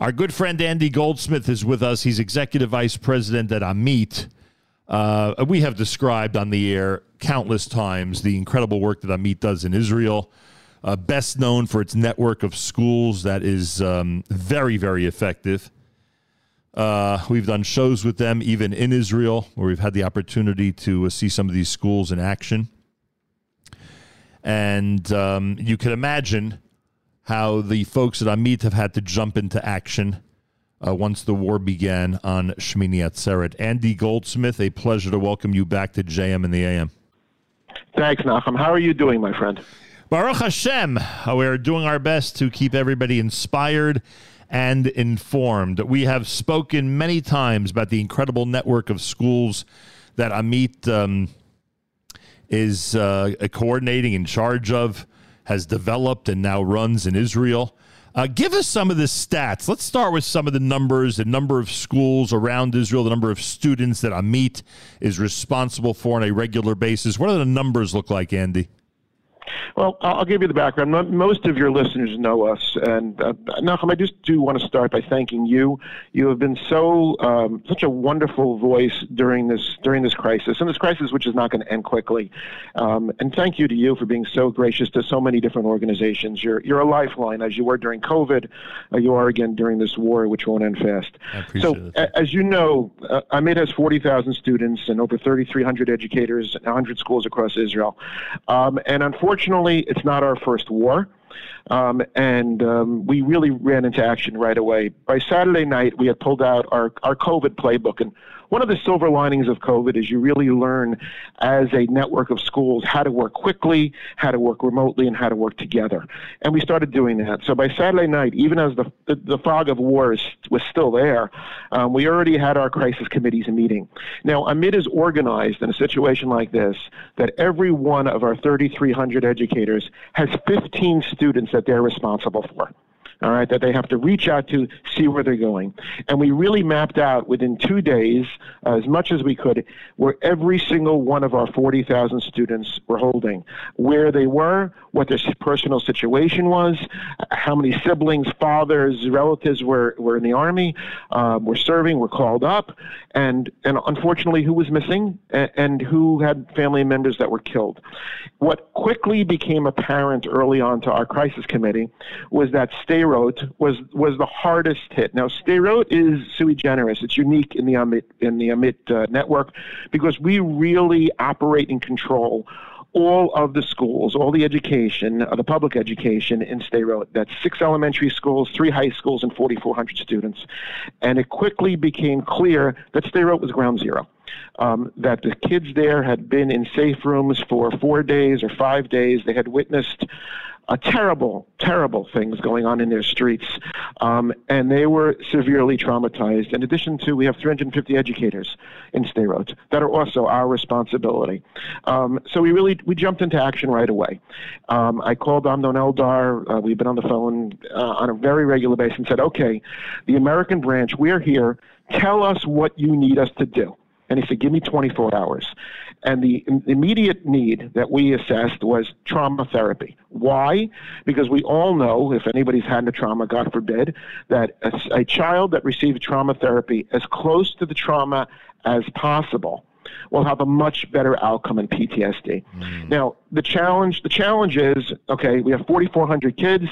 Our good friend Andy Goldsmith is with us. He's executive vice president at Amit. Uh, we have described on the air countless times the incredible work that Amit does in Israel. Uh, best known for its network of schools that is um, very, very effective. Uh, we've done shows with them even in Israel where we've had the opportunity to uh, see some of these schools in action. And um, you can imagine how the folks at Amit have had to jump into action uh, once the war began on Shmini Atzeret. Andy Goldsmith, a pleasure to welcome you back to JM in the AM. Thanks, Nachum. How are you doing, my friend? Baruch Hashem. We're doing our best to keep everybody inspired and informed. We have spoken many times about the incredible network of schools that Amit um, is uh, coordinating in charge of, has developed, and now runs in Israel. Uh, give us some of the stats. Let's start with some of the numbers, the number of schools around Israel, the number of students that Amit is responsible for on a regular basis. What do the numbers look like, Andy? Well, I'll give you the background. Most of your listeners know us, and uh, Nachum, I just do want to start by thanking you. You have been so um, such a wonderful voice during this during this crisis, and this crisis which is not going to end quickly. Um, and thank you to you for being so gracious to so many different organizations. You're you're a lifeline, as you were during COVID. Uh, you are again during this war, which won't end fast. so, it. as you know, uh, Amit has 40,000 students and over 3,300 educators, 100 schools across Israel, um, and unfortunately Unfortunately, it's not our first war. Um, and um, we really ran into action right away. By Saturday night, we had pulled out our, our COVID playbook and one of the silver linings of COVID is you really learn as a network of schools how to work quickly, how to work remotely, and how to work together. And we started doing that. So by Saturday night, even as the, the, the fog of war is, was still there, um, we already had our crisis committees meeting. Now, Amit is organized in a situation like this that every one of our 3,300 educators has 15 students that they're responsible for all right, that they have to reach out to see where they're going. And we really mapped out within two days, uh, as much as we could, where every single one of our 40,000 students were holding, where they were, what their personal situation was, how many siblings, fathers, relatives were, were in the army, um, were serving, were called up, and, and unfortunately who was missing and, and who had family members that were killed. What quickly became apparent early on to our crisis committee was that stay Sderot was was the hardest hit. Now Sderot is sui generis; it's unique in the Amit in the Amit uh, network because we really operate and control all of the schools, all the education, uh, the public education in Sderot. That's six elementary schools, three high schools, and 4,400 students. And it quickly became clear that Sderot was ground zero. Um, that the kids there had been in safe rooms for four days or five days. They had witnessed uh, terrible, terrible things going on in their streets, um, and they were severely traumatized. In addition to, we have 350 educators in Sderot that are also our responsibility. Um, so we really we jumped into action right away. Um, I called Amnon Eldar. Uh, we've been on the phone uh, on a very regular basis and said, "Okay, the American branch, we're here. Tell us what you need us to do." And he said, Give me 24 hours. And the immediate need that we assessed was trauma therapy. Why? Because we all know, if anybody's had a trauma, God forbid, that a, a child that receives trauma therapy as close to the trauma as possible will have a much better outcome in PTSD. Mm. Now, the challenge the challenge is okay, we have 4400 kids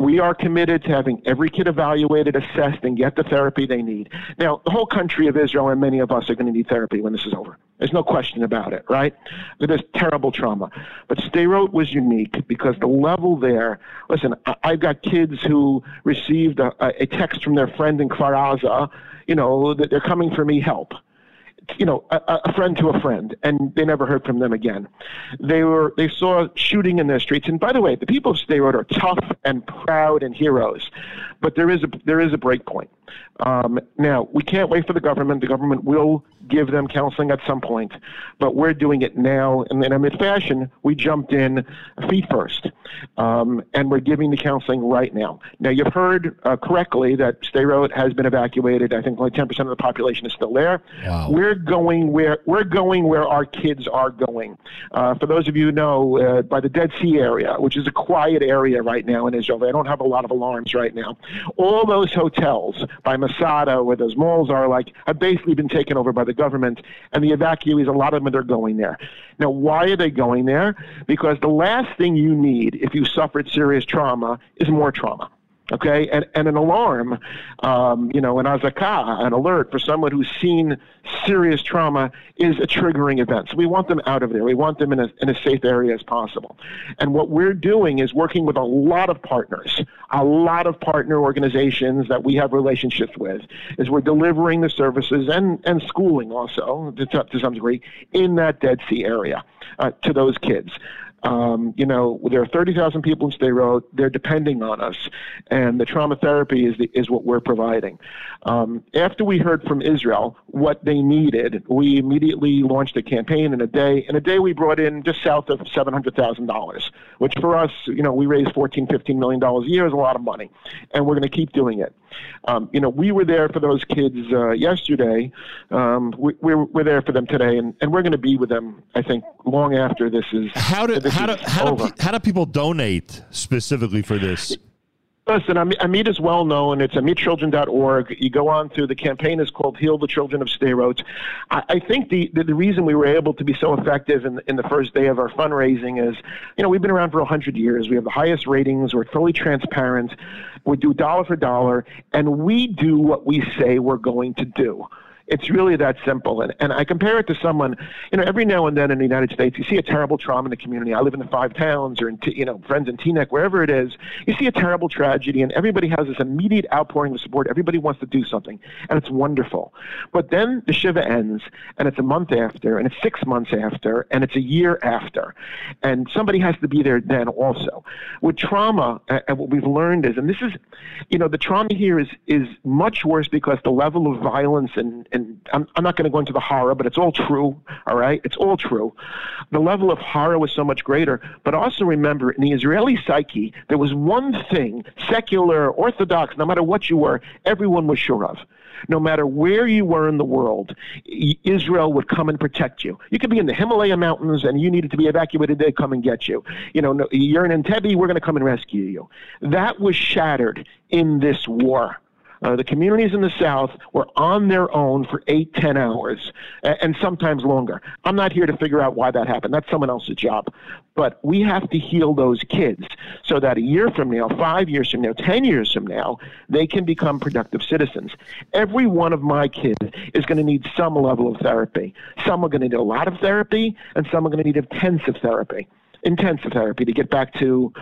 we are committed to having every kid evaluated, assessed, and get the therapy they need. Now, the whole country of Israel and many of us are going to need therapy when this is over. There's no question about it, right? There's terrible trauma. But Sderot was unique because the level there, listen, I've got kids who received a, a text from their friend in Kfar Aza, you know, that they're coming for me help you know, a, a, friend to a friend, and they never heard from them again. They were they saw shooting in their streets, and by the way, the people of Sderot are tough and proud and heroes, but there is a there is a break point. Um, now, we can't wait for the government. The government will give them counseling at some point, but we're doing it now. And in fashion, we jumped in feet first, um, and we're giving the counseling right now. Now, you've heard uh, correctly that Sderot has been evacuated. I think only 10% of the population is still there. Wow. We're going where we're going where our kids are going. Uh, for those of you who know, uh, by the Dead Sea area, which is a quiet area right now in Israel, they don't have a lot of alarms right now. All those hotels by Masada, uh, where those malls are, like, have basically been taken over by the government, and the evacuees, a lot of them, are going there. Now, why are they going there? Because the last thing you need if you suffered serious trauma is more trauma okay and, and an alarm um, you know an azaka an alert for someone who's seen serious trauma is a triggering event. So we want them out of there. We want them in a, in a safe area as possible. And what we're doing is working with a lot of partners a lot of partner organizations that we have relationships with is we're delivering the services and, and schooling also to, to some degree in that dead sea area uh, to those kids um, you know, there are 30,000 people in Sderot. They're depending on us, and the trauma therapy is the, is what we're providing. Um, after we heard from Israel what they needed, we immediately launched a campaign in a day. In a day, we brought in just south of $700,000, which for us, you know, we raise 14, 15 million dollars a year is a lot of money, and we're going to keep doing it. Um, you know, we were there for those kids uh, yesterday. Um, we, we're, we're there for them today, and, and we're going to be with them. I think long after this is. How do how do how do, how do people donate specifically for this? Listen, Amit is well known. It's amitchildren.org. You go on through the campaign is called Heal the Children of Sderot. I, I think the, the, the reason we were able to be so effective in, in the first day of our fundraising is, you know, we've been around for 100 years. We have the highest ratings. We're fully transparent. We do dollar for dollar, and we do what we say we're going to do. It's really that simple. And, and I compare it to someone, you know, every now and then in the United States, you see a terrible trauma in the community. I live in the five towns or in, you know, friends in Teaneck, wherever it is. You see a terrible tragedy and everybody has this immediate outpouring of support. Everybody wants to do something and it's wonderful. But then the Shiva ends and it's a month after and it's six months after and it's a year after. And somebody has to be there then also. With trauma, and what we've learned is, and this is, you know, the trauma here is, is much worse because the level of violence and, and and I'm, I'm not going to go into the horror, but it's all true. All right, it's all true. The level of horror was so much greater. But also remember, in the Israeli psyche, there was one thing: secular, orthodox, no matter what you were, everyone was sure of no matter where you were in the world, Israel would come and protect you. You could be in the Himalaya mountains and you needed to be evacuated, they'd come and get you. You know, you're in Entebbe, we're going to come and rescue you. That was shattered in this war. Uh, the communities in the South were on their own for eight, ten hours, and sometimes longer. I'm not here to figure out why that happened. That's someone else's job. But we have to heal those kids so that a year from now, five years from now, ten years from now, they can become productive citizens. Every one of my kids is going to need some level of therapy. Some are going to need a lot of therapy, and some are going to need intensive therapy intensive therapy to get back to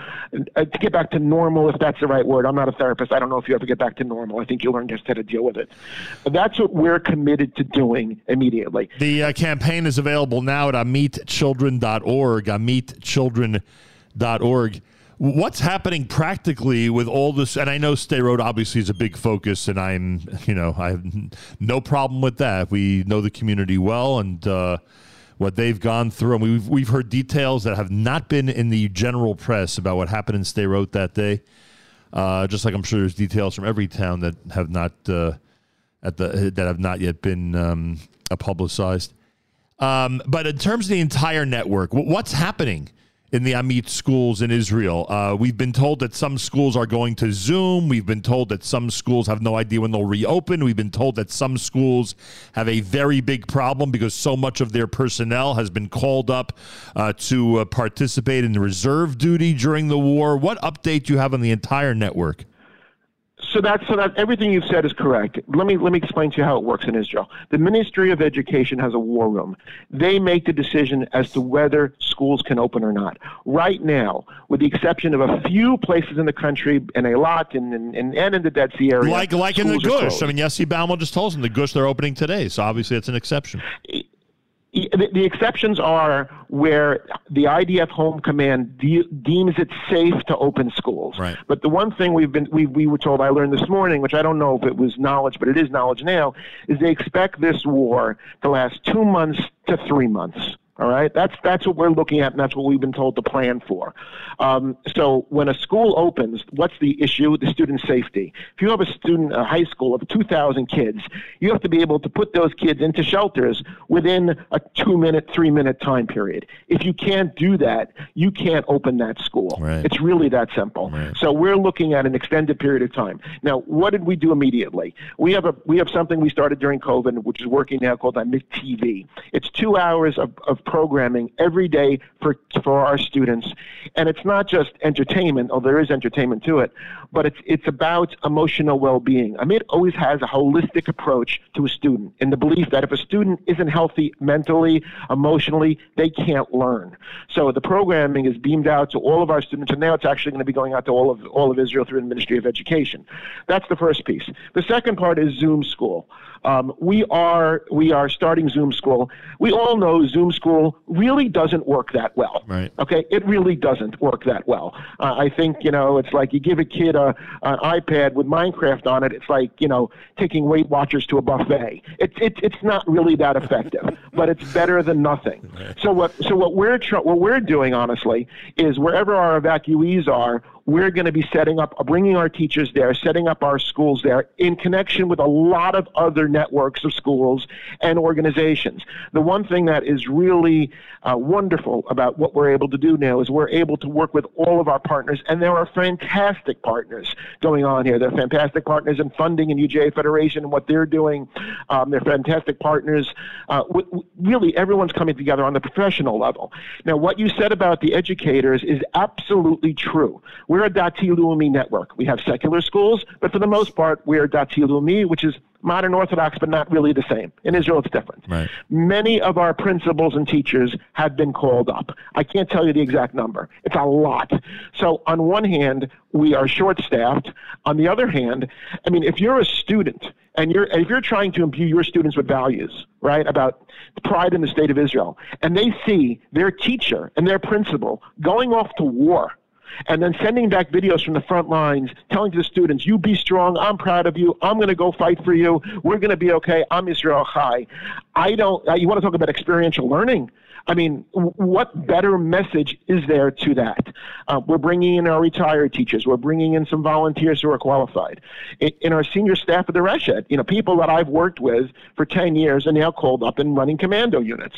uh, to get back to normal if that's the right word. I'm not a therapist. I don't know if you ever get back to normal. I think you learn just how to deal with it. But that's what we're committed to doing immediately. The uh, campaign is available now at amitchildren.org amitchildren.org what's happening practically with all this and i know Sderot obviously is a big focus and i'm you know i have no problem with that. We know the community well and uh, what they've gone through. And we've, we've heard details that have not been in the general press about what happened in Sderot that day. Uh, just like I'm sure there's details from every town that have not uh, at the that have not yet been um, publicized. Um, but in terms of the entire network, what's happening in the Amit schools in Israel. Uh, we've been told that some schools are going to Zoom. We've been told that some schools have no idea when they'll reopen. We've been told that some schools have a very big problem because so much of their personnel has been called up uh, to uh, participate in reserve duty during the war. What update do you have on the entire network? So that so that everything you've said is correct. Let me let me explain to you how it works in Israel. The Ministry of Education has a war room. They make the decision as to whether schools can open or not. Right now, with the exception of a few places in the country, and a lot, and and, and in the Dead Sea area, like like in the Gush. I mean, Yossi Baumal just told us in the Gush they're opening today, so obviously it's an exception. The, the, exceptions are where the IDF Home Command de- deems it safe to open schools. Right. But the one thing we've been we, we were told I learned this morning, which I don't know if it was knowledge, but it is knowledge now, is they expect this war to last two months to three months. All right, that's that's what we're looking at, and that's what we've been told to plan for. Um, so when a school opens, what's the issue? The student safety. If you have a student, a high school of 2,000 kids, you have to be able to put those kids into shelters within a two-minute, three-minute time period. If you can't do that, you can't open that school. Right. It's really that simple. Right. So we're looking at an extended period of time. Now, what did we do immediately? We have a we have something we started during COVID, which is working now called MIT TV. It's two hours of, of programming every day for for our students, and it's not just entertainment, although there is entertainment to it, but it's it's about emotional well-being. Amit always has a holistic approach to a student, in the belief that if a student isn't healthy mentally, emotionally, they can't learn. So the programming is beamed out to all of our students, and now it's actually going to be going out to all of all of Israel through the Ministry of Education. That's the first piece. The second part is Zoom School. Um, we are we are starting Zoom School. We all know Zoom School really doesn't work that well. Right. Okay, it really doesn't work that well. Uh, I think you know it's like you give a kid a an iPad with Minecraft on it. It's like you know taking Weight Watchers to a buffet. It's it, it's not really that effective, but it's better than nothing. So what so what we're tr- what we're doing honestly is wherever our evacuees are, we're going to be setting up, bringing our teachers there, setting up our schools there in connection with a lot of other networks of schools and organizations. The one thing that is really uh, wonderful about what we're able to do now is we're able to work with all of our partners, and there are fantastic partners going on here. They're fantastic partners in funding and UJA Federation and what they're doing. Um, they're fantastic partners. Uh, w- w- really, everyone's coming together on the professional level. Now, what you said about the educators is absolutely true. We're a Dati Leumi network. We have secular schools, but for the most part, we're Dati Leumi, which is modern Orthodox, but not really the same. In Israel, it's different. Right. Many of our principals and teachers have been called up. I can't tell you the exact number. It's a lot. So, on one hand, we are short staffed. On the other hand, I mean, if you're a student and you're if you're trying to imbue your students with values, right, about pride in the state of Israel, and they see their teacher and their principal going off to war and then sending back videos from the front lines telling the students, you be strong, I'm proud of you, I'm going to go fight for you, we're going to be okay, Am Yisrael Chai. I don't, you want to talk about experiential learning? I mean, what better message is there to that? Uh, we're bringing in our retired teachers. We're bringing in some volunteers who are qualified. In, in our senior staff at the Reshet, you know, people that I've worked with for 10 years are now called up and running commando units.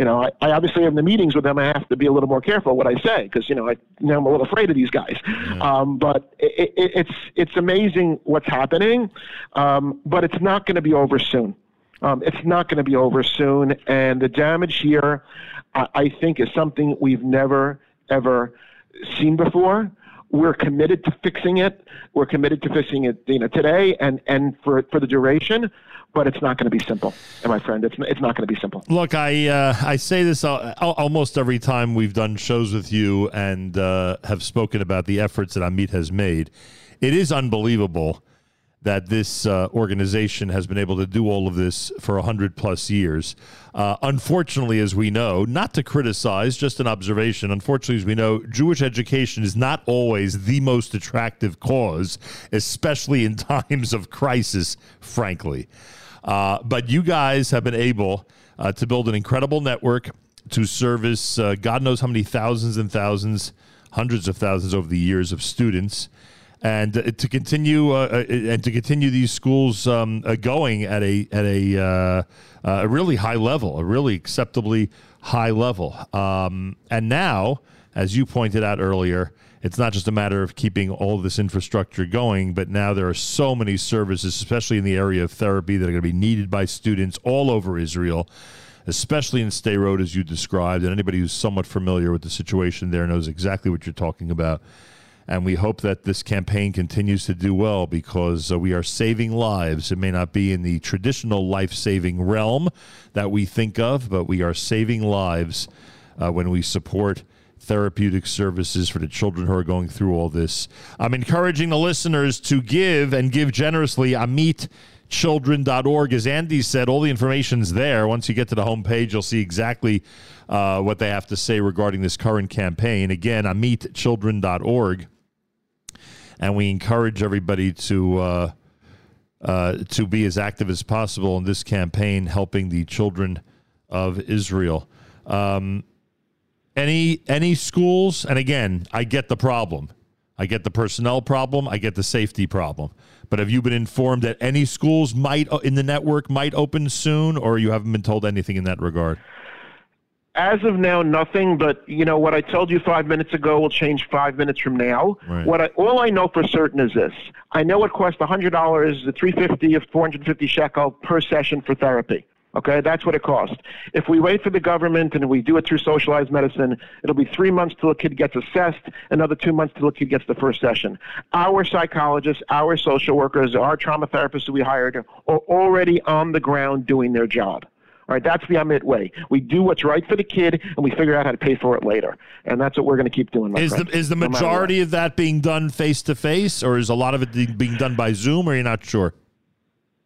You know, I, I obviously have the meetings with them. I have to be a little more careful what I say because you know I now I'm a little afraid of these guys. Um, but it, it, it's it's amazing what's happening, um, but it's not going to be over soon. Um, it's not going to be over soon, and the damage here, I, I think, is something we've never ever seen before. We're committed to fixing it. We're committed to fixing it, you know, today and and for for the duration. But it's not going to be simple, and my friend, it's it's not going to be simple. Look, I uh, I say this almost every time we've done shows with you and uh, have spoken about the efforts that Amit has made. It is unbelievable that this uh, organization has been able to do all of this for 100 plus years. Uh, unfortunately, as we know, not to criticize, just an observation, unfortunately, as we know, Jewish education is not always the most attractive cause, especially in times of crisis, frankly. Uh, but you guys have been able uh, to build an incredible network to service uh, God knows how many thousands and thousands, hundreds of thousands over the years of students and uh, to continue uh, uh, and to continue these schools um, going at a at a, a really high level, a really acceptably high level. Um, and now, as you pointed out earlier, it's not just a matter of keeping all this infrastructure going, but now there are so many services, especially in the area of therapy, that are going to be needed by students all over Israel. Especially in Sderot, as you described, and anybody who's somewhat familiar with the situation there knows exactly what you're talking about and we hope that this campaign continues to do well because uh, we are saving lives. It may not be in the traditional life saving realm that we think of, but we are saving lives uh, when we support therapeutic services for the children who are going through all this. I'm encouraging the listeners to give and give generously. Amit amitchildren.org. As Andy said, all the information's there. Once you get to the homepage, you'll see exactly uh, what they have to say regarding this current campaign. Again, amitchildren.org. And we encourage everybody to uh, uh, to be as active as possible in this campaign, helping the children of Israel. Um, any any schools, and again, I get the problem. I get the personnel problem. I get the safety problem. But have you been informed that any schools might uh, in the network might open soon, or you haven't been told anything in that regard? As of now, nothing. But you know what I told you five minutes ago will change five minutes from now. Right. What I, all I know for certain is this: I know it costs hundred dollars, the three fifty of four hundred fifty shekel per session for therapy. Okay, that's what it costs. If we wait for the government and we do it through socialized medicine, it'll be three months till a kid gets assessed, another two months till a kid gets the first session. Our psychologists, our social workers, our trauma therapists that we hired are already on the ground doing their job. All right, that's the Amit way. We do what's right for the kid, and we figure out how to pay for it later. And that's what we're going to keep doing. Is the is the no majority of that being done face to face, or is a lot of it being done by Zoom, or you're not sure?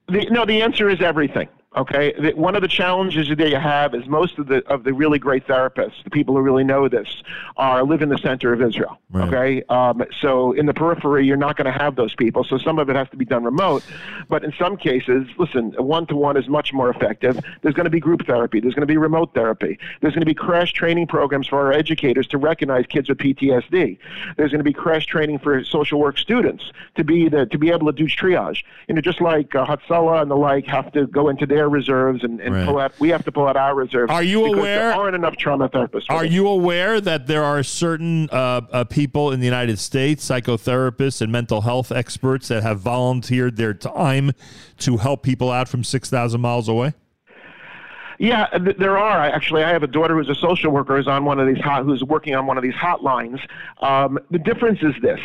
The, no, the answer is everything. Okay, the, one of the challenges that you have is most of the of the really great therapists, the people who really know this, are live in the center of Israel. Right. Okay, um, so in the periphery, you're not going to have those people. So some of it has to be done remote. But in some cases, listen, one to one is much more effective. There's going to be group therapy. There's going to be remote therapy. There's going to be crash training programs for our educators to recognize kids with PTSD. There's going to be crash training for social work students to be the to be able to do triage. You know, just like uh, Hatzalah and the like have to go into their reserves and, and Right. pull out. We have to pull out our reserves. Are you aware- There aren't enough trauma therapists. Are you aware that there are certain uh, uh, people in the United States, psychotherapists and mental health experts, that have volunteered their time to help people out from 6,000 miles away? Yeah, th- there are. Actually, I have a daughter who's a social worker who's on one of these hot, who's working on one of these hotlines. Um, the difference is this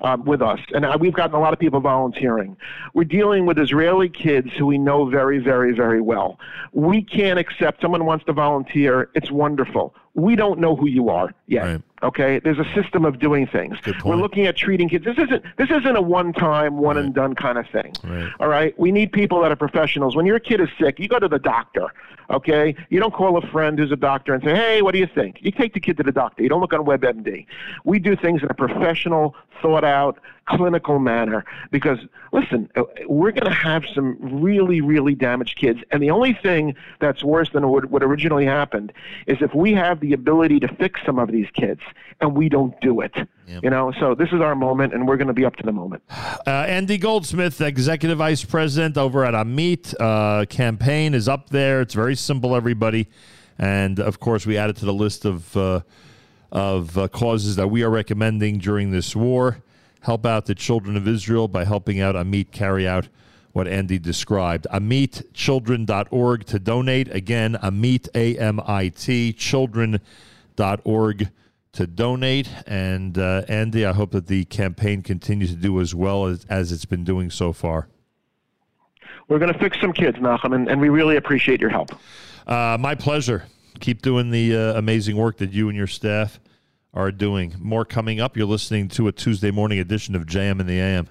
um, with us, and I, we've gotten a lot of people volunteering. We're dealing with Israeli kids who we know very, very, very well. We can't accept someone wants to volunteer. It's wonderful. We don't know who you are yet. Right. Okay, there's a system of doing things. We're looking at treating kids. This isn't this isn't a one-time, one and done kind of thing. Right. All right, we need people that are professionals. When your kid is sick, you go to the doctor. Okay, you don't call a friend who's a doctor and say, "Hey, what do you think?" You take the kid to the doctor. You don't look on WebMD. We do things in a professional, thought-out, clinical manner because listen, uh, we're going to have some really, really damaged kids, and the only thing that's worse than what, what originally happened is if we have the ability to fix some of these kids and we don't do it. You know, so this is our moment, and we're going to be up to the moment. Uh, Andy Goldsmith, Executive Vice President over at Amit. Uh, campaign is up there. It's very simple, everybody. And of course, we added to the list of, uh, of uh, causes that we are recommending during this war. Help out the children of Israel by helping out Amit carry out what Andy described. AmitChildren.org to donate. Again, Amit, A M I T, children.org to donate. And uh, Andy, I hope that the campaign continues to do as well as, as it's been doing so far. We're going to fix some kids, Malcolm, and, and we really appreciate your help. Uh, my pleasure. Keep doing the uh, amazing work that you and your staff are doing. More coming up. You're listening to a Tuesday morning edition of JM in the AM.